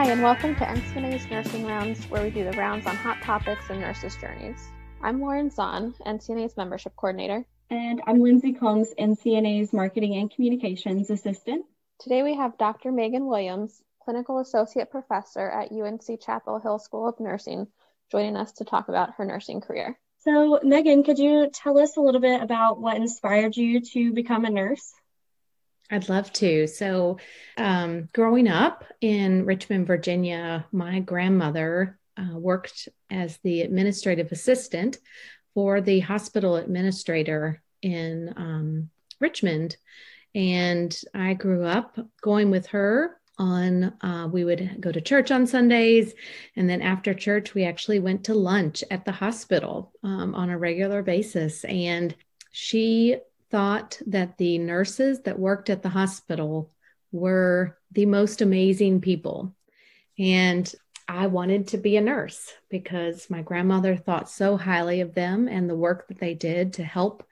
Hi, and welcome to NCNA's Nursing Rounds, where we do the rounds on hot topics and nurses' journeys. I'm Lauren Zahn, NCNA's membership coordinator. And I'm Lindsay Combs, NCNA's marketing and communications assistant. Today we have Dr. Megan Williams, clinical associate professor at UNC Chapel Hill School of Nursing, joining us to talk about her nursing career. So, Megan, could you tell us a little bit about what inspired you to become a nurse? I'd love to. So, um, growing up in Richmond, Virginia, my grandmother uh, worked as the administrative assistant for the hospital administrator in um, Richmond. And I grew up going with her on uh, we would go to church on sundays and then after church we actually went to lunch at the hospital um, on a regular basis and she thought that the nurses that worked at the hospital were the most amazing people. And I wanted to be a nurse because my grandmother thought so highly of them and the work that they did to help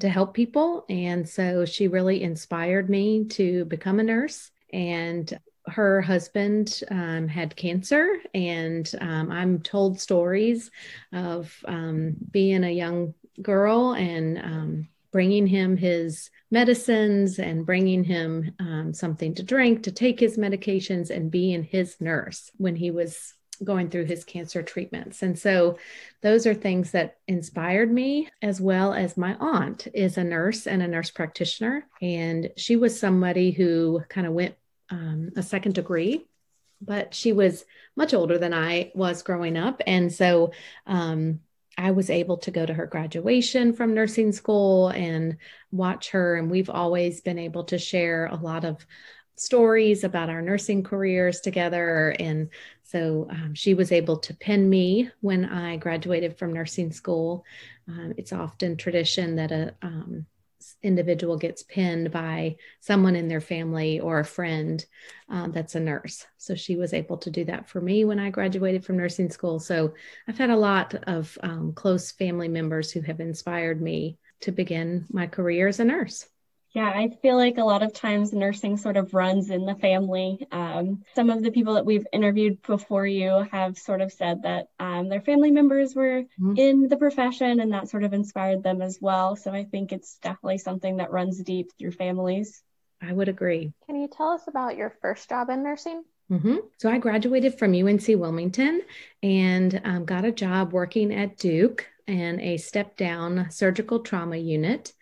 to help people. And so she really inspired me to become a nurse. And her husband um, had cancer. And um, i'm told stories of um, being a young girl and um, bringing him his medicines and bringing him um, something to drink to take his medications and being his nurse when he was going through his cancer treatments. And so those are things that inspired me as well as my aunt is a nurse and a nurse practitioner and she was somebody who kind of went um, a second degree but she was much older than I was growing up and so um, I was able to go to her graduation from nursing school and watch her. And we've always been able to share a lot of stories about our nursing careers together. And so um, she was able to pin me when I graduated from nursing school. Um, it's often tradition that a um, individual gets pinned by someone in their family or a friend um, that's a nurse. So she was able to do that for me when I graduated from nursing school. So I've had a lot of um, close family members who have inspired me to begin my career as a nurse. Yeah, I feel like a lot of times nursing sort of runs in the family. Um, some of the people that we've interviewed before you have sort of said that um, their family members were mm-hmm. in the profession and that sort of inspired them as well. So I think it's definitely something that runs deep through families. I would agree. Can you tell us about your first job in nursing? Mm-hmm. So I graduated from UNC Wilmington and um, got a job working at Duke and a step down surgical trauma unit.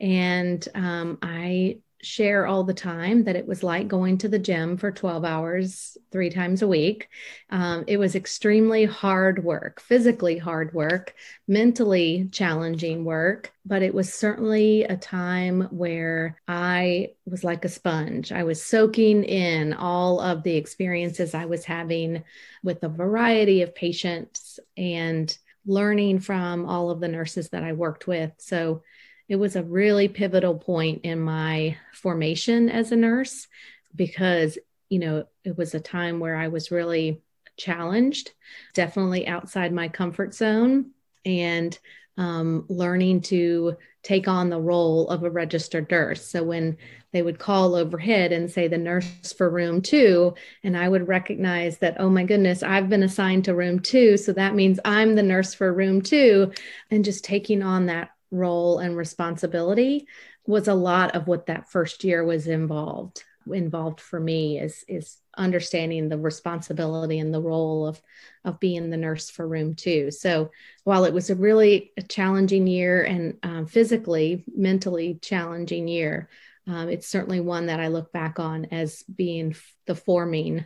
And um, I share all the time that it was like going to the gym for 12 hours three times a week. Um, it was extremely hard work, physically hard work, mentally challenging work, but it was certainly a time where I was like a sponge. I was soaking in all of the experiences I was having with a variety of patients and learning from all of the nurses that I worked with. So it was a really pivotal point in my formation as a nurse because, you know, it was a time where I was really challenged, definitely outside my comfort zone, and um, learning to take on the role of a registered nurse. So when they would call overhead and say the nurse for room two, and I would recognize that, oh my goodness, I've been assigned to room two. So that means I'm the nurse for room two. And just taking on that role and responsibility was a lot of what that first year was involved involved for me is is understanding the responsibility and the role of of being the nurse for room two. So while it was a really challenging year and um, physically mentally challenging year um, it's certainly one that i look back on as being the forming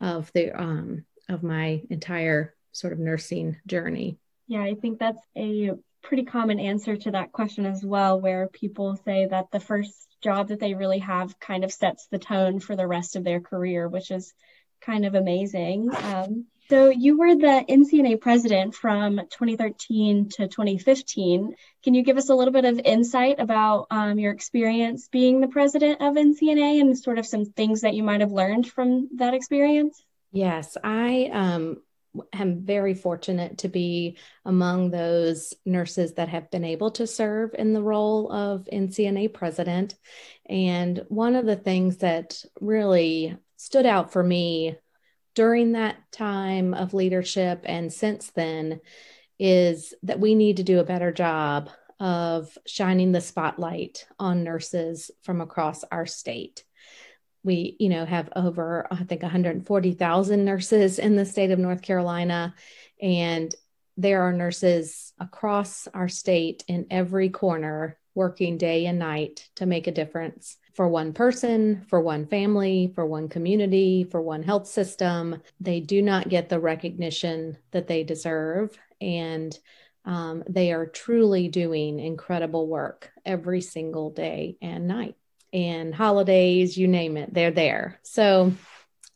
of the um, of my entire sort of nursing journey. Yeah i think that's a pretty common answer to that question as well where people say that the first job that they really have kind of sets the tone for the rest of their career, which is kind of amazing. Um, so you were the NCNA president from 2013 to 2015. Can you give us a little bit of insight about um, your experience being the president of NCNA and sort of some things that you might have learned from that experience? Yes, I um, am very fortunate to be among those nurses that have been able to serve in the role of NCNA president. And one of the things that really stood out for me during that time of leadership and since then is that we need to do a better job of shining the spotlight on nurses from across our state. We, you know, have over I think 140,000 nurses in the state of North Carolina and there are nurses across our state in every corner working day and night to make a difference for one person, for one family, for one community, for one health system. They do not get the recognition that they deserve. And um, they are truly doing incredible work every single day and night. And holidays, you name it, they're there. So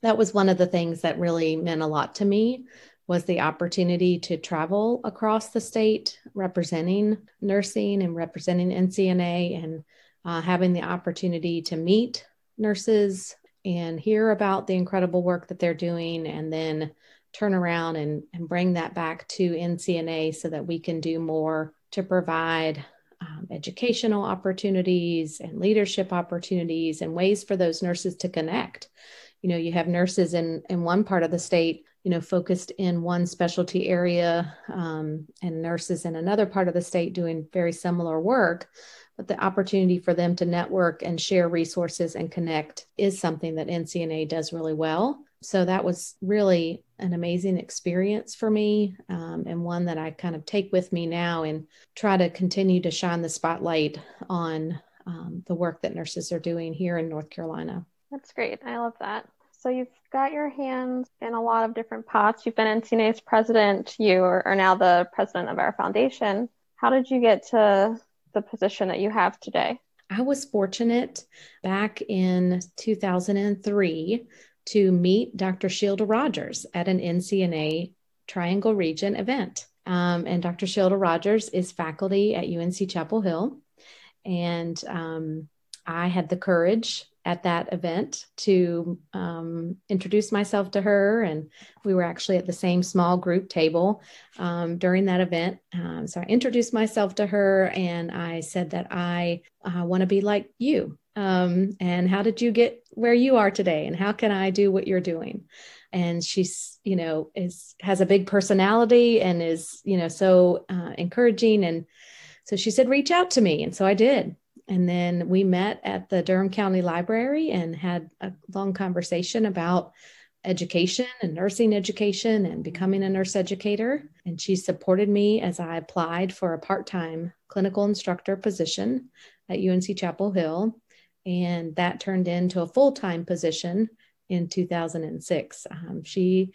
that was one of the things that really meant a lot to me was the opportunity to travel across the state representing nursing and representing NCNA and uh, having the opportunity to meet nurses and hear about the incredible work that they're doing and then turn around and, and bring that back to NCNA so that we can do more to provide um, educational opportunities and leadership opportunities and ways for those nurses to connect. You know, you have nurses in, in one part of the state, you know, focused in one specialty area um, and nurses in another part of the state doing very similar work but the opportunity for them to network and share resources and connect is something that NCNA does really well. So that was really an amazing experience for me um, and one that I kind of take with me now and try to continue to shine the spotlight on um, the work that nurses are doing here in North Carolina. That's great. I love that. So you've got your hands in a lot of different pots. You've been NCNA's president. You are now the president of our foundation. How did you get to the position that you have today? I was fortunate back in 2003 to meet Dr. Shielda Rodgers at an NCNA Triangle Region event. Um, and Dr. Shielda Rodgers is faculty at UNC Chapel Hill. And um, I had the courage at that event to um, introduce myself to her. And we were actually at the same small group table um, during that event. Um, so I introduced myself to her and I said that I uh, want to be like you. Um, and how did you get where you are today? And how can I do what you're doing? And she's, you know, is has a big personality and is, you know, so uh, encouraging. And so she said, reach out to me. And so I did. And then we met at the Durham County Library and had a long conversation about education and nursing education and becoming a nurse educator. And she supported me as I applied for a part time clinical instructor position at UNC Chapel Hill. And that turned into a full time position in 2006. Um, she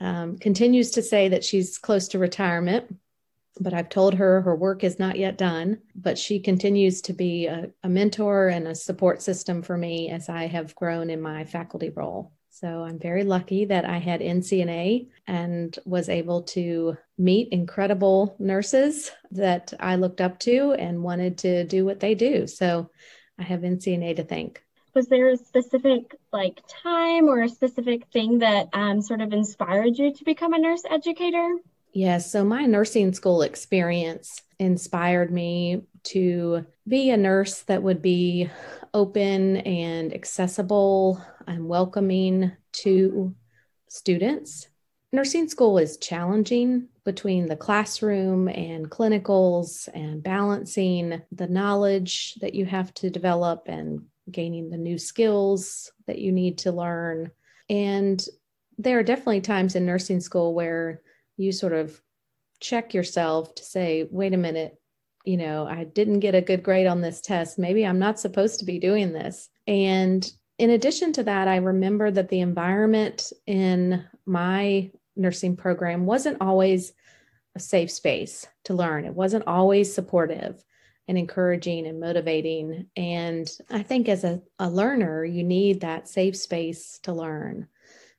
um, continues to say that she's close to retirement but I've told her her work is not yet done, but she continues to be a, a, mentor and a support system for me as I have grown in my faculty role. So I'm very lucky that I had NCNA and was able to meet incredible nurses that I looked up to and wanted to do what they do. So I have NCNA to thank. Was there a specific like time or a specific thing that um, sort of inspired you to become a nurse educator? Yes. So my nursing school experience inspired me to be a nurse that would be open and accessible and welcoming to students. Nursing school is challenging between the classroom and clinicals and balancing the knowledge that you have to develop and gaining the new skills that you need to learn. And there are definitely times in nursing school where you sort of check yourself to say, wait a minute, you know, I didn't get a good grade on this test. Maybe I'm not supposed to be doing this. And in addition to that, I remember that the environment in my nursing program wasn't always a safe space to learn, it wasn't always supportive and encouraging and motivating. And I think as a, a learner, you need that safe space to learn,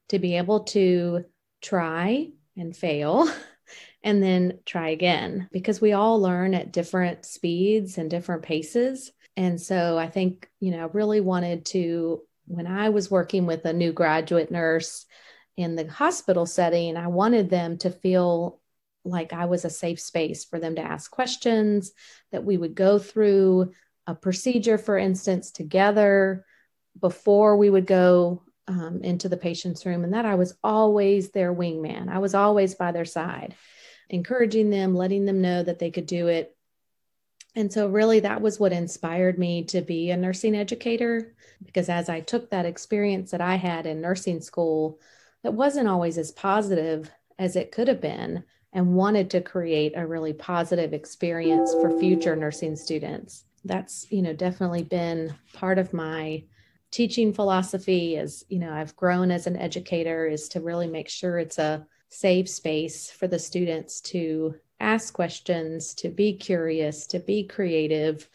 to be able to try and fail and then try again because we all learn at different speeds and different paces. And so I think, you know, really wanted to, when I was working with a new graduate nurse in the hospital setting, I wanted them to feel like I was a safe space for them to ask questions, that we would go through a procedure, for instance, together before we would go um, into the patient's room and that I was always their wingman. I was always by their side, encouraging them, letting them know that they could do it. And so, really, that was what inspired me to be a nursing educator because as I took that experience that I had in nursing school, that wasn't always as positive as it could have been, and wanted to create a really positive experience for future nursing students. That's, you know, definitely been part of my teaching philosophy as you know i've grown as an educator is to really make sure it's a safe space for the students to ask questions to be curious to be creative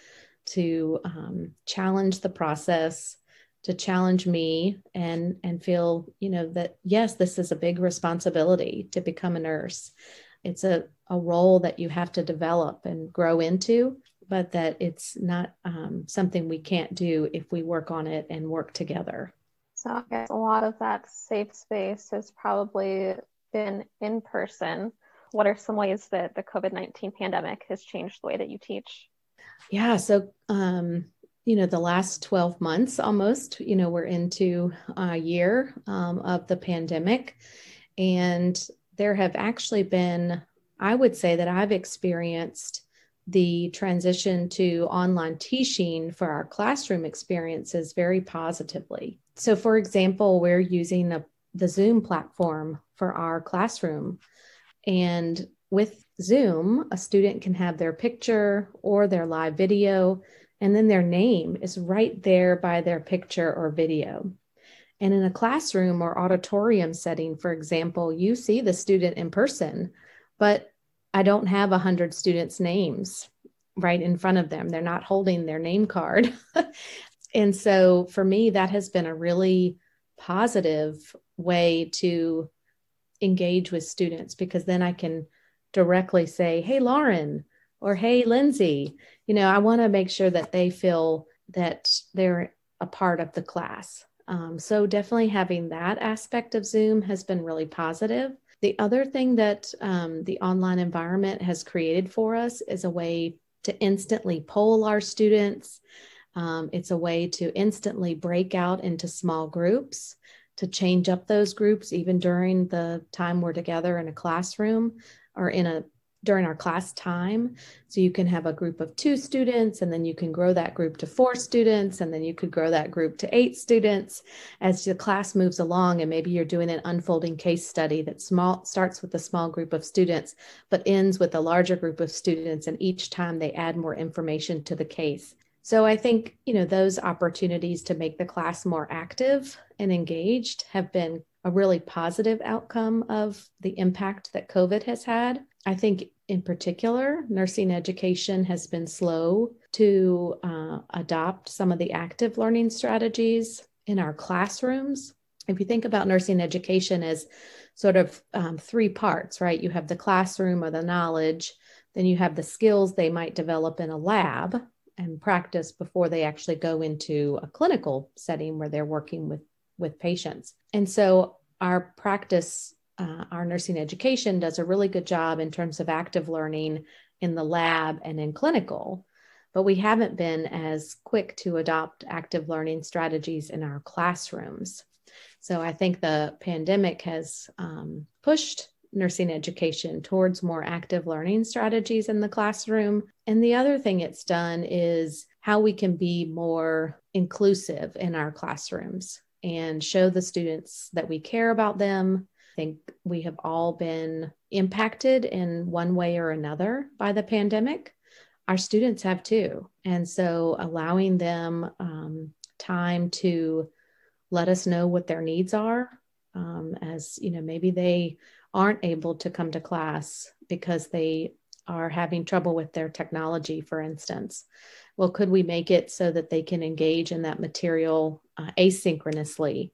to um, challenge the process to challenge me and and feel you know that yes this is a big responsibility to become a nurse it's a, a role that you have to develop and grow into but that it's not um, something we can't do if we work on it and work together. So I guess a lot of that safe space has probably been in person. What are some ways that the COVID 19 pandemic has changed the way that you teach? Yeah, so, um, you know, the last 12 months almost, you know, we're into a year um, of the pandemic. And there have actually been, I would say that I've experienced the transition to online teaching for our classroom experiences very positively. So, for example, we're using a, the Zoom platform for our classroom. And with Zoom, a student can have their picture or their live video, and then their name is right there by their picture or video. And in a classroom or auditorium setting, for example, you see the student in person, but I don't have a hundred students' names right in front of them. They're not holding their name card. and so for me, that has been a really positive way to engage with students because then I can directly say, Hey, Lauren, or Hey, Lindsay. You know, I want to make sure that they feel that they're a part of the class. Um, so definitely having that aspect of Zoom has been really positive. The other thing that um, the online environment has created for us is a way to instantly poll our students. Um, it's a way to instantly break out into small groups, to change up those groups even during the time we're together in a classroom or in a during our class time. So you can have a group of two students, and then you can grow that group to four students, and then you could grow that group to eight students as the class moves along. And maybe you're doing an unfolding case study that small starts with a small group of students, but ends with a larger group of students. And each time they add more information to the case. So I think, you know, those opportunities to make the class more active and engaged have been a really positive outcome of the impact that COVID has had. I think, in particular, nursing education has been slow to uh, adopt some of the active learning strategies in our classrooms. If you think about nursing education as sort of um, three parts, right? You have the classroom or the knowledge, then you have the skills they might develop in a lab and practice before they actually go into a clinical setting where they're working with with patients. And so our practice uh, our nursing education does a really good job in terms of active learning in the lab and in clinical, but we haven't been as quick to adopt active learning strategies in our classrooms. So I think the pandemic has um, pushed nursing education towards more active learning strategies in the classroom. And the other thing it's done is how we can be more inclusive in our classrooms and show the students that we care about them, think we have all been impacted in one way or another by the pandemic. Our students have too. And so allowing them um, time to let us know what their needs are, um, as you know, maybe they aren't able to come to class because they are having trouble with their technology, for instance. Well, could we make it so that they can engage in that material uh, asynchronously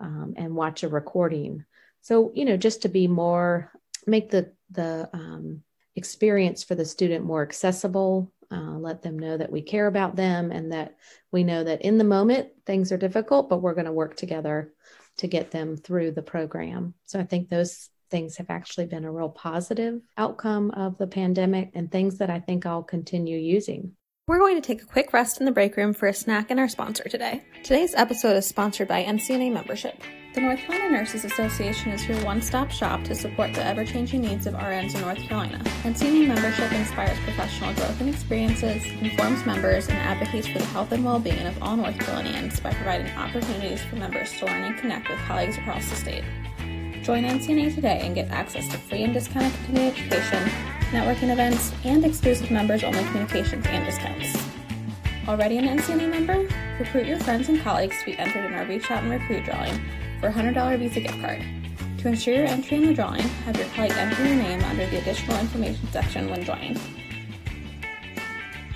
um, and watch a recording so, you know, just to be more, make the, the um, experience for the student more accessible, uh, let them know that we care about them and that we know that in the moment things are difficult, but we're going to work together to get them through the program. So I think those things have actually been a real positive outcome of the pandemic and things that I think I'll continue using. We're going to take a quick rest in the break room for a snack and our sponsor today. Today's episode is sponsored by NCNA Membership. The North Carolina Nurses Association is your one stop shop to support the ever changing needs of RNs in North Carolina. NCNA membership inspires professional growth and experiences, informs members, and advocates for the health and well being of all North Carolinians by providing opportunities for members to learn and connect with colleagues across the state. Join NCNA today and get access to free and discounted continuing education, networking events, and exclusive members only communications and discounts. Already an NCNA member? Recruit your friends and colleagues to be entered in our Reach Out and Recruit drawing for a $100 Visa gift card. To ensure your entry in the drawing, have your colleague enter your name under the additional information section when joining.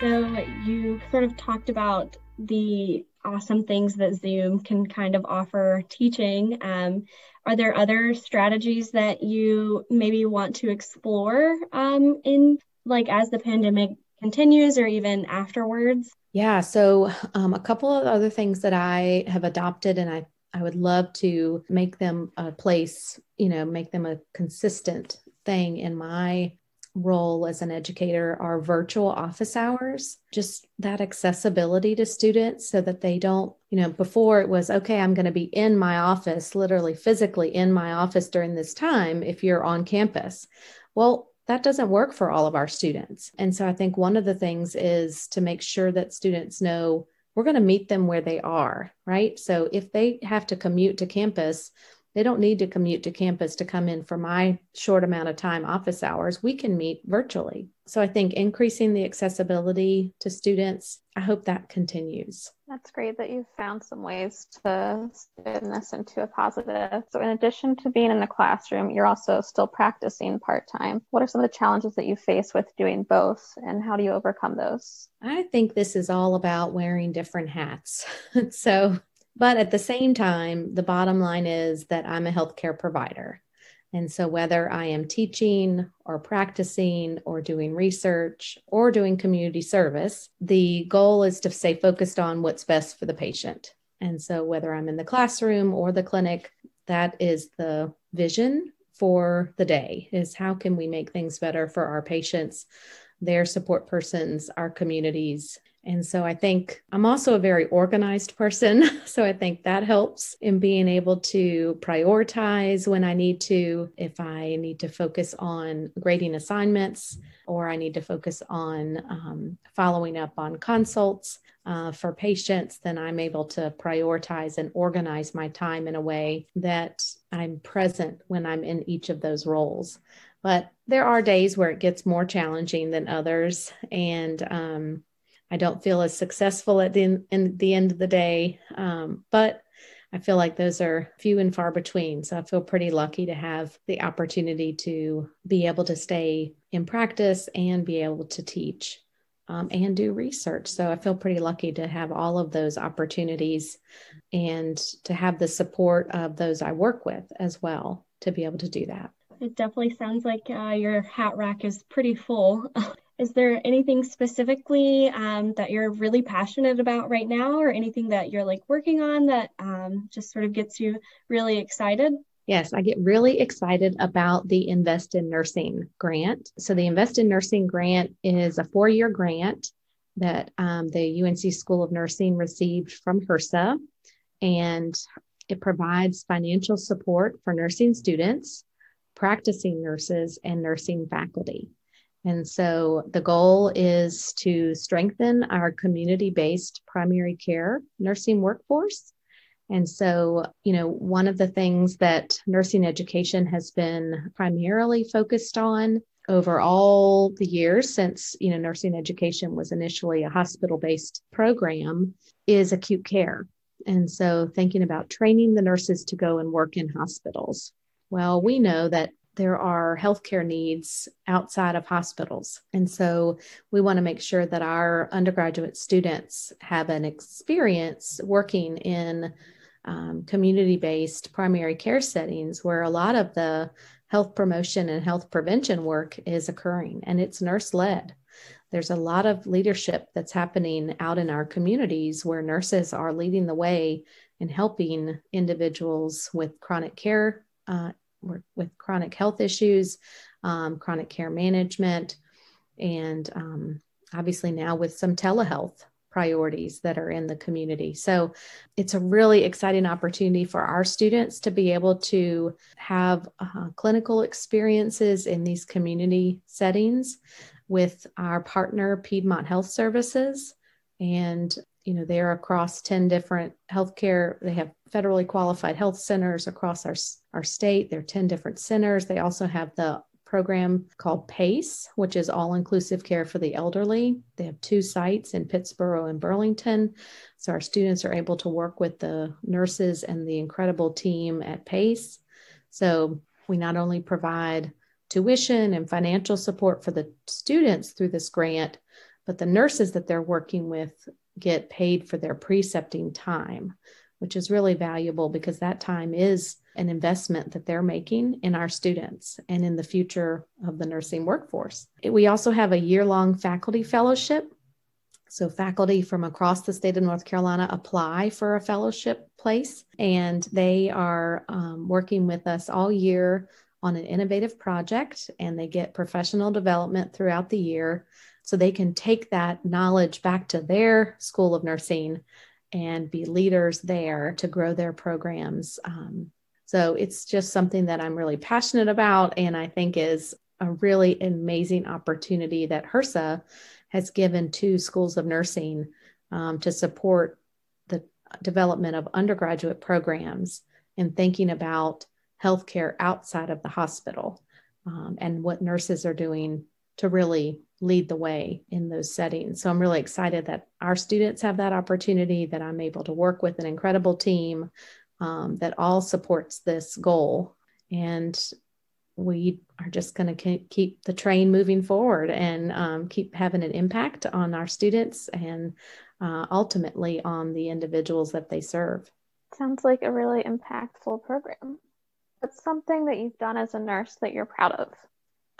So, you sort of talked about the awesome things that Zoom can kind of offer teaching. Um, are there other strategies that you maybe want to explore um, in like as the pandemic continues or even afterwards? Yeah, so um, a couple of other things that I have adopted and I I would love to make them a place, you know, make them a consistent thing in my role as an educator are virtual office hours, just that accessibility to students so that they don't, you know, before it was, okay, I'm going to be in my office, literally physically in my office during this time if you're on campus. Well, that doesn't work for all of our students. And so I think one of the things is to make sure that students know we're going to meet them where they are, right? So if they have to commute to campus, they don't need to commute to campus to come in for my short amount of time office hours. We can meet virtually. So I think increasing the accessibility to students, I hope that continues. That's great that you've found some ways to spin this into a positive. So, in addition to being in the classroom, you're also still practicing part time. What are some of the challenges that you face with doing both, and how do you overcome those? I think this is all about wearing different hats. so, but at the same time, the bottom line is that I'm a healthcare provider. And so, whether I am teaching or practicing or doing research or doing community service, the goal is to stay focused on what's best for the patient. And so, whether I'm in the classroom or the clinic, that is the vision for the day is how can we make things better for our patients, their support persons, our communities, and so I think I'm also a very organized person. So I think that helps in being able to prioritize when I need to, if I need to focus on grading assignments or I need to focus on um, following up on consults. Uh, for patients, then I'm able to prioritize and organize my time in a way that I'm present when I'm in each of those roles. But there are days where it gets more challenging than others. And um, I don't feel as successful at the, in, the end of the day. Um, but I feel like those are few and far between. So I feel pretty lucky to have the opportunity to be able to stay in practice and be able to teach um, and do research. So I feel pretty lucky to have all of those opportunities and to have the support of those I work with as well to be able to do that. It definitely sounds like uh, your hat rack is pretty full. Is there anything specifically um, that you're really passionate about right now, or anything that you're like working on that um, just sort of gets you really excited? Yes, I get really excited about the Invest in Nursing grant. So, the Invest in Nursing grant is a four year grant that um, the UNC School of Nursing received from HRSA, and it provides financial support for nursing students, practicing nurses, and nursing faculty. And so the goal is to strengthen our community based primary care nursing workforce. And so, you know, one of the things that nursing education has been primarily focused on over all the years since, you know, nursing education was initially a hospital based program is acute care. And so, thinking about training the nurses to go and work in hospitals. Well, we know that there are healthcare needs outside of hospitals. And so we want to make sure that our undergraduate students have an experience working in um, community based primary care settings where a lot of the health promotion and health prevention work is occurring and it's nurse led. There's a lot of leadership that's happening out in our communities where nurses are leading the way in helping individuals with chronic care uh, with chronic health issues, um, chronic care management, and um, obviously now with some telehealth priorities that are in the community. So it's a really exciting opportunity for our students to be able to have uh, clinical experiences in these community settings with our partner, Piedmont Health Services. And you know they're across 10 different healthcare they have federally qualified health centers across our, our state there are 10 different centers they also have the program called PACE, which is all inclusive care for the elderly. They have two sites in Pittsboro and Burlington. So our students are able to work with the nurses and the incredible team at PACE. So we not only provide tuition and financial support for the students through this grant, but the nurses that they're working with get paid for their precepting time, which is really valuable because that time is an investment that they're making in our students and in the future of the nursing workforce. We also have a year long faculty fellowship. So, faculty from across the state of North Carolina apply for a fellowship place, and they are um, working with us all year on an innovative project, and they get professional development throughout the year so they can take that knowledge back to their school of nursing and be leaders there to grow their programs. Um, so it's just something that I'm really passionate about and I think is a really amazing opportunity that HRSA has given to schools of nursing um, to support the development of undergraduate programs and thinking about healthcare outside of the hospital um, and what nurses are doing to really lead the way in those settings. So I'm really excited that our students have that opportunity, that I'm able to work with an incredible team um, that all supports this goal. And we are just going to keep the train moving forward and um, keep having an impact on our students and uh, ultimately on the individuals that they serve. Sounds like a really impactful program. What's something that you've done as a nurse that you're proud of?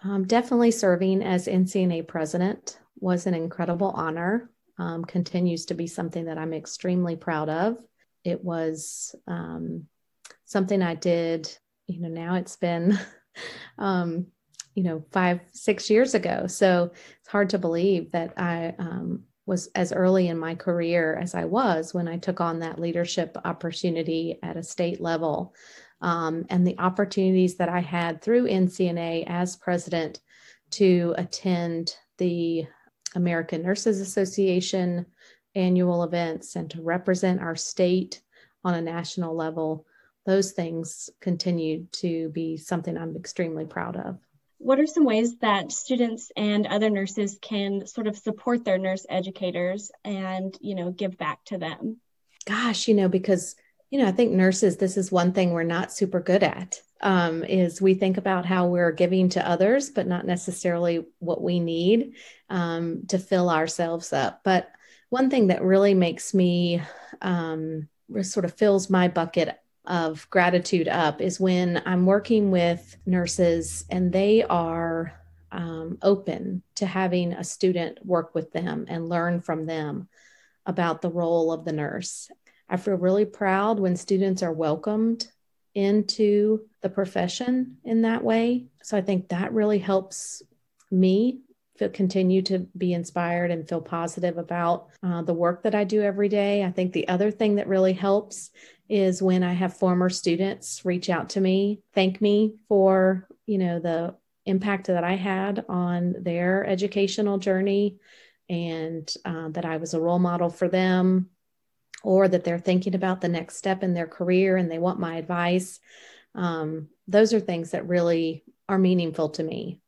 Um, definitely serving as NCNA president was an incredible honor. Um, continues to be something that I'm extremely proud of it was um, something I did, you know, now it's been, um, you know, five, six years ago. So it's hard to believe that I um, was as early in my career as I was when I took on that leadership opportunity at a state level. Um, and the opportunities that I had through NCNA as president to attend the American Nurses Association annual events and to represent our state on a national level, those things continue to be something I'm extremely proud of. What are some ways that students and other nurses can sort of support their nurse educators and, you know, give back to them? Gosh, you know, because, you know, I think nurses, this is one thing we're not super good at. Um, is we think about how we're giving to others, but not necessarily what we need um, to fill ourselves up. But one thing that really makes me um, sort of fills my bucket of gratitude up is when I'm working with nurses and they are um, open to having a student work with them and learn from them about the role of the nurse. I feel really proud when students are welcomed into the profession in that way. So I think that really helps me feel, continue to be inspired and feel positive about uh, the work that I do every day. I think the other thing that really helps is when I have former students reach out to me, thank me for, you know, the impact that I had on their educational journey and uh, that I was a role model for them or that they're thinking about the next step in their career and they want my advice. Um, those are things that really are meaningful to me.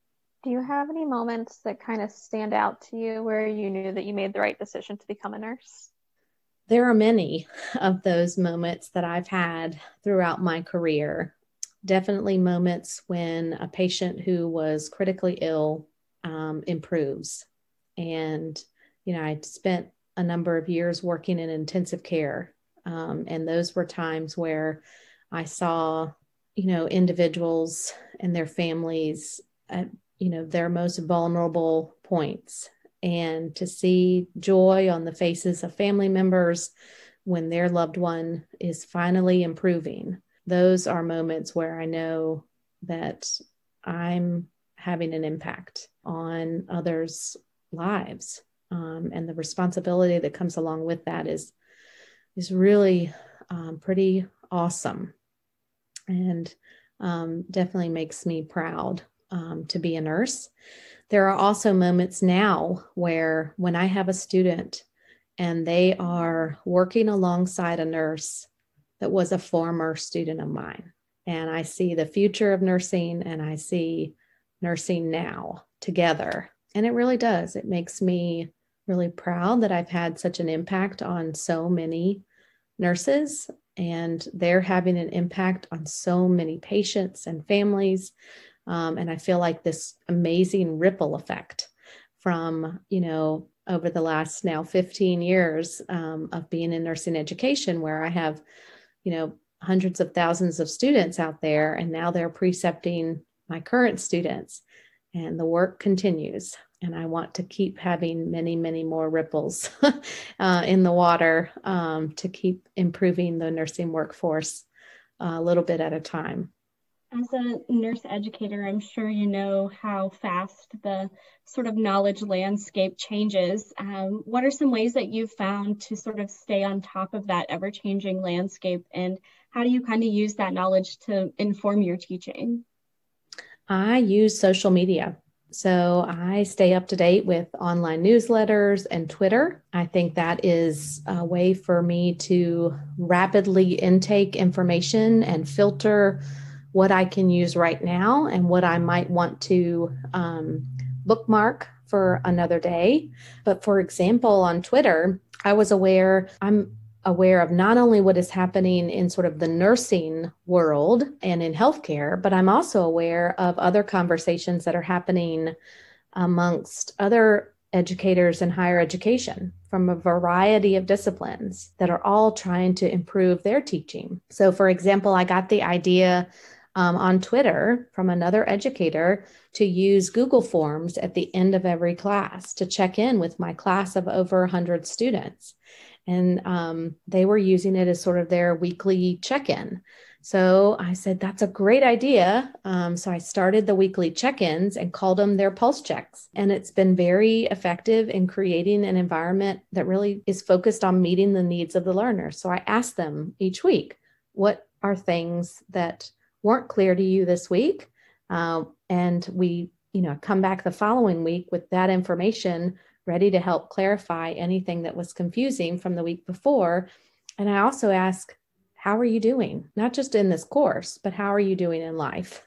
Do you have any moments that kind of stand out to you where you knew that you made the right decision to become a nurse? There are many of those moments that I've had throughout my career. Definitely moments when a patient who was critically ill um, improves. And, you know, I spent a number of years working in intensive care. Um, and those were times where I saw, you know, individuals and their families at you know their most vulnerable points. And to see joy on the faces of family members when their loved one is finally improving. Those are moments where i know that i'm having an impact on others lives um, and the responsibility that comes along with that is is really um, pretty awesome. And um, definitely makes me proud um, to be a nurse. There are also moments now where when i have a student and they are working alongside a nurse that was a former student of mine and i see the future of nursing and i see nursing now together and it really does. It makes me really proud that I've had such an impact on so many nurses and they're having an impact on so many patients and families. Um, and I feel like this amazing ripple effect from, you know, over the last now 15 years um, of being in nursing education, where I have, you know, hundreds of thousands of students out there, and now they're precepting my current students, and the work continues and I want to keep having many, many more ripples uh, in the water um, to keep improving the nursing workforce a little bit at a time. As a nurse educator, I'm sure you know how fast the sort of knowledge landscape changes. Um, what are some ways that you've found to sort of stay on top of that ever changing landscape? And how do you kind of use that knowledge to inform your teaching? I use social media. So I stay up to date with online newsletters and Twitter. I think that is a way for me to rapidly intake information and filter what I can use right now and what I might want to um, bookmark for another day. But for example, on Twitter, I was aware I'm aware of not only what is happening in sort of the nursing world and in healthcare, but I'm also aware of other conversations that are happening amongst other educators in higher education from a variety of disciplines that are all trying to improve their teaching. So, for example, I got the idea um, on Twitter from another educator to use Google Forms at the end of every class to check in with my class of over 100 students and um, they were using it as sort of their weekly check-in. So i said that's a great idea. Um, so i started the weekly check-ins and called them their pulse checks. And it's been very effective in creating an environment that really is focused on meeting the needs of the learner. So i asked them each week what are things that weren't clear to you this week? Uh, and we you know come back the following week with that information ready to help clarify anything that was confusing from the week before. And I also ask, how are you doing? Not just in this course, but how are you doing in life?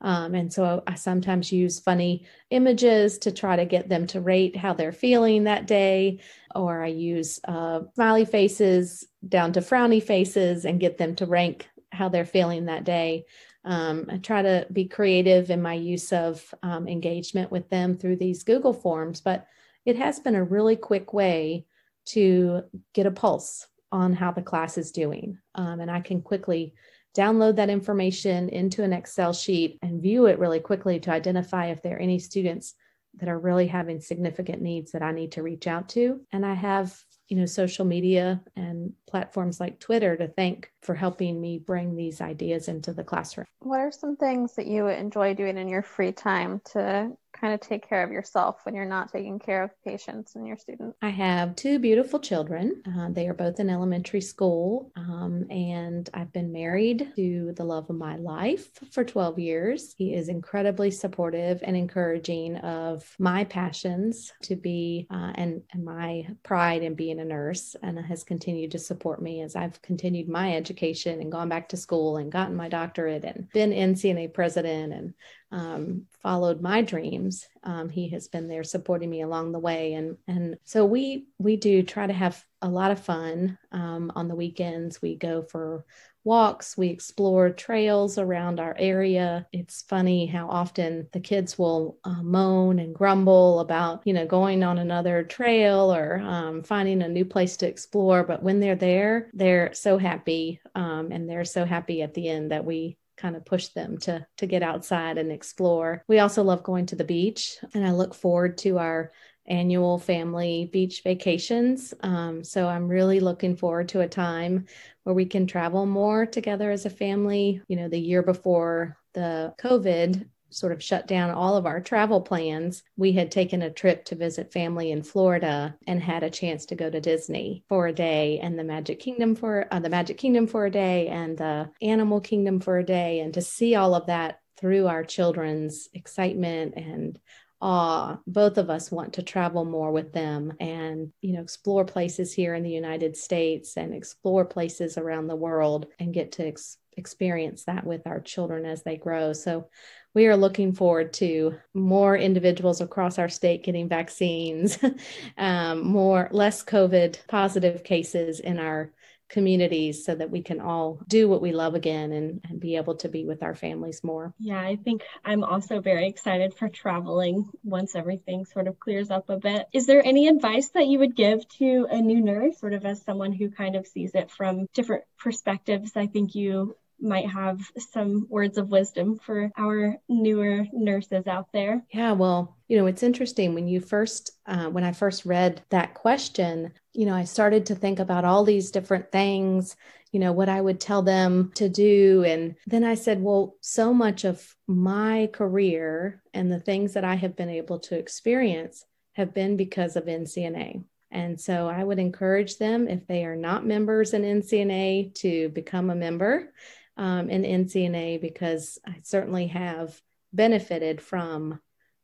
Um, and so I sometimes use funny images to try to get them to rate how they're feeling that day, or I use uh, smiley faces down to frowny faces and get them to rank how they're feeling that day. Um, I try to be creative in my use of um, engagement with them through these Google Forms, but it has been a really quick way to get a pulse on how the class is doing. Um, and I can quickly download that information into an Excel sheet and view it really quickly to identify if there are any students that are really having significant needs that I need to reach out to. And I have, you know, social media and platforms like Twitter to thank for helping me bring these ideas into the classroom. What are some things that you enjoy doing in your free time to kind of take care of yourself when you're not taking care of patients and your students? I have two beautiful children. Uh, they are both in elementary school, um, and I've been married to the love of my life for 12 years. He is incredibly supportive and encouraging of my passions to be uh, and, and my pride in being a nurse, and has continued to support me as I've continued my education and gone back to school and gotten my doctorate and been NCNA president and um, followed my dreams, um, he has been there supporting me along the way. And and so we we do try to have a lot of fun um, on the weekends. We go for walks, we explore trails around our area. It's funny how often the kids will uh, moan and grumble about, you know, going on another trail or um, finding a new place to explore. But when they're there, they're so happy um, and they're so happy at the end that we kind of push them to to get outside and explore. We also love going to the beach, and I look forward to our annual family beach vacations. Um, so I'm really looking forward to a time where we can travel more together as a family. You know, the year before the COVID sort of shut down all of our travel plans, we had taken a trip to visit family in Florida and had a chance to go to Disney for a day and the Magic Kingdom for uh, the Magic Kingdom for a day and the Animal Kingdom for a day and to see all of that through our children's excitement and awe both of us want to travel more with them and you know explore places here in the united states and explore places around the world and get to ex- experience that with our children as they grow. So we are looking forward to more individuals across our state getting vaccines um, more less covid positive cases in our communities so that we can all do what we love again and, and be able to be with our families more. Yeah, I think I'm also very excited for traveling once everything sort of clears up a bit. Is there any advice that you would give to a new nurse, sort of as someone who kind of sees it from different perspectives? I think you might have some words of wisdom for our newer nurses out there. Yeah, well, you know, it's interesting when you first, uh, when I first read that question, you know, I started to think about all these different things, you know, what I would tell them to do. And then I said, well, so much of my career and the things that I have been able to experience have been because of NCNA. And so I would encourage them, if they are not members in NCNA, to become a member um, in NCNA because I certainly have benefited from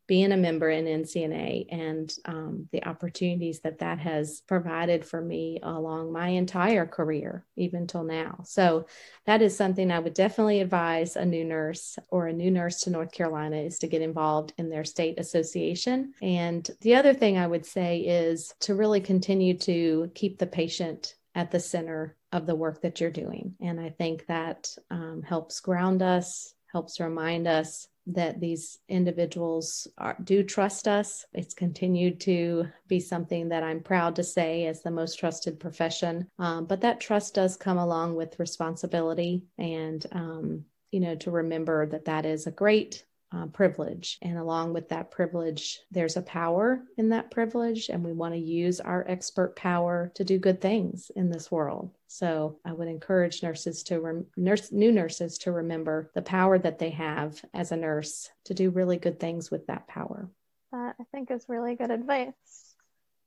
being a member in NCNA and um, the opportunities that that has provided for me along my entire career, even till now. So, that is something I would definitely advise a new nurse or a new nurse to North Carolina is to get involved in their state association. And the other thing I would say is to really continue to keep the patient at the center of the work that you're doing. And I think that um, helps ground us, helps remind us that these individuals are, do trust us. It's continued to be something that I'm proud to say as the most trusted profession. Um, but that trust does come along with responsibility and, um, you know, to remember that that is a great uh, privilege. And along with that privilege, there's a power in that privilege, and we want to use our expert power to do good things in this world. So I would encourage nurses to rem- nurse new nurses to remember the power that they have as a nurse to do really good things with that power. That I think is really good advice.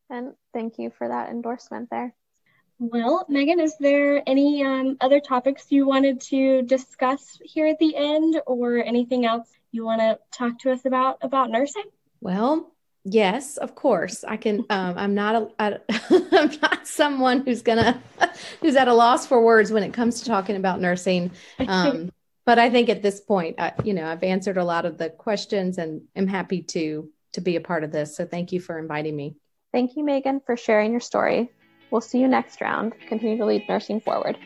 And thank you for that endorsement there. Well, Megan, is there any um, other topics you wanted to discuss here at the end or anything else you want to talk to us about about nursing? Well, yes, of course. I can. Um, I'm not a. I, I'm not someone who's gonna who's at a loss for words when it comes to talking about nursing. Um, but I think at this point, I, you know, I've answered a lot of the questions and am happy to to be a part of this. So thank you for inviting me. Thank you, Megan, for sharing your story. We'll see you next round. Continue to lead nursing forward.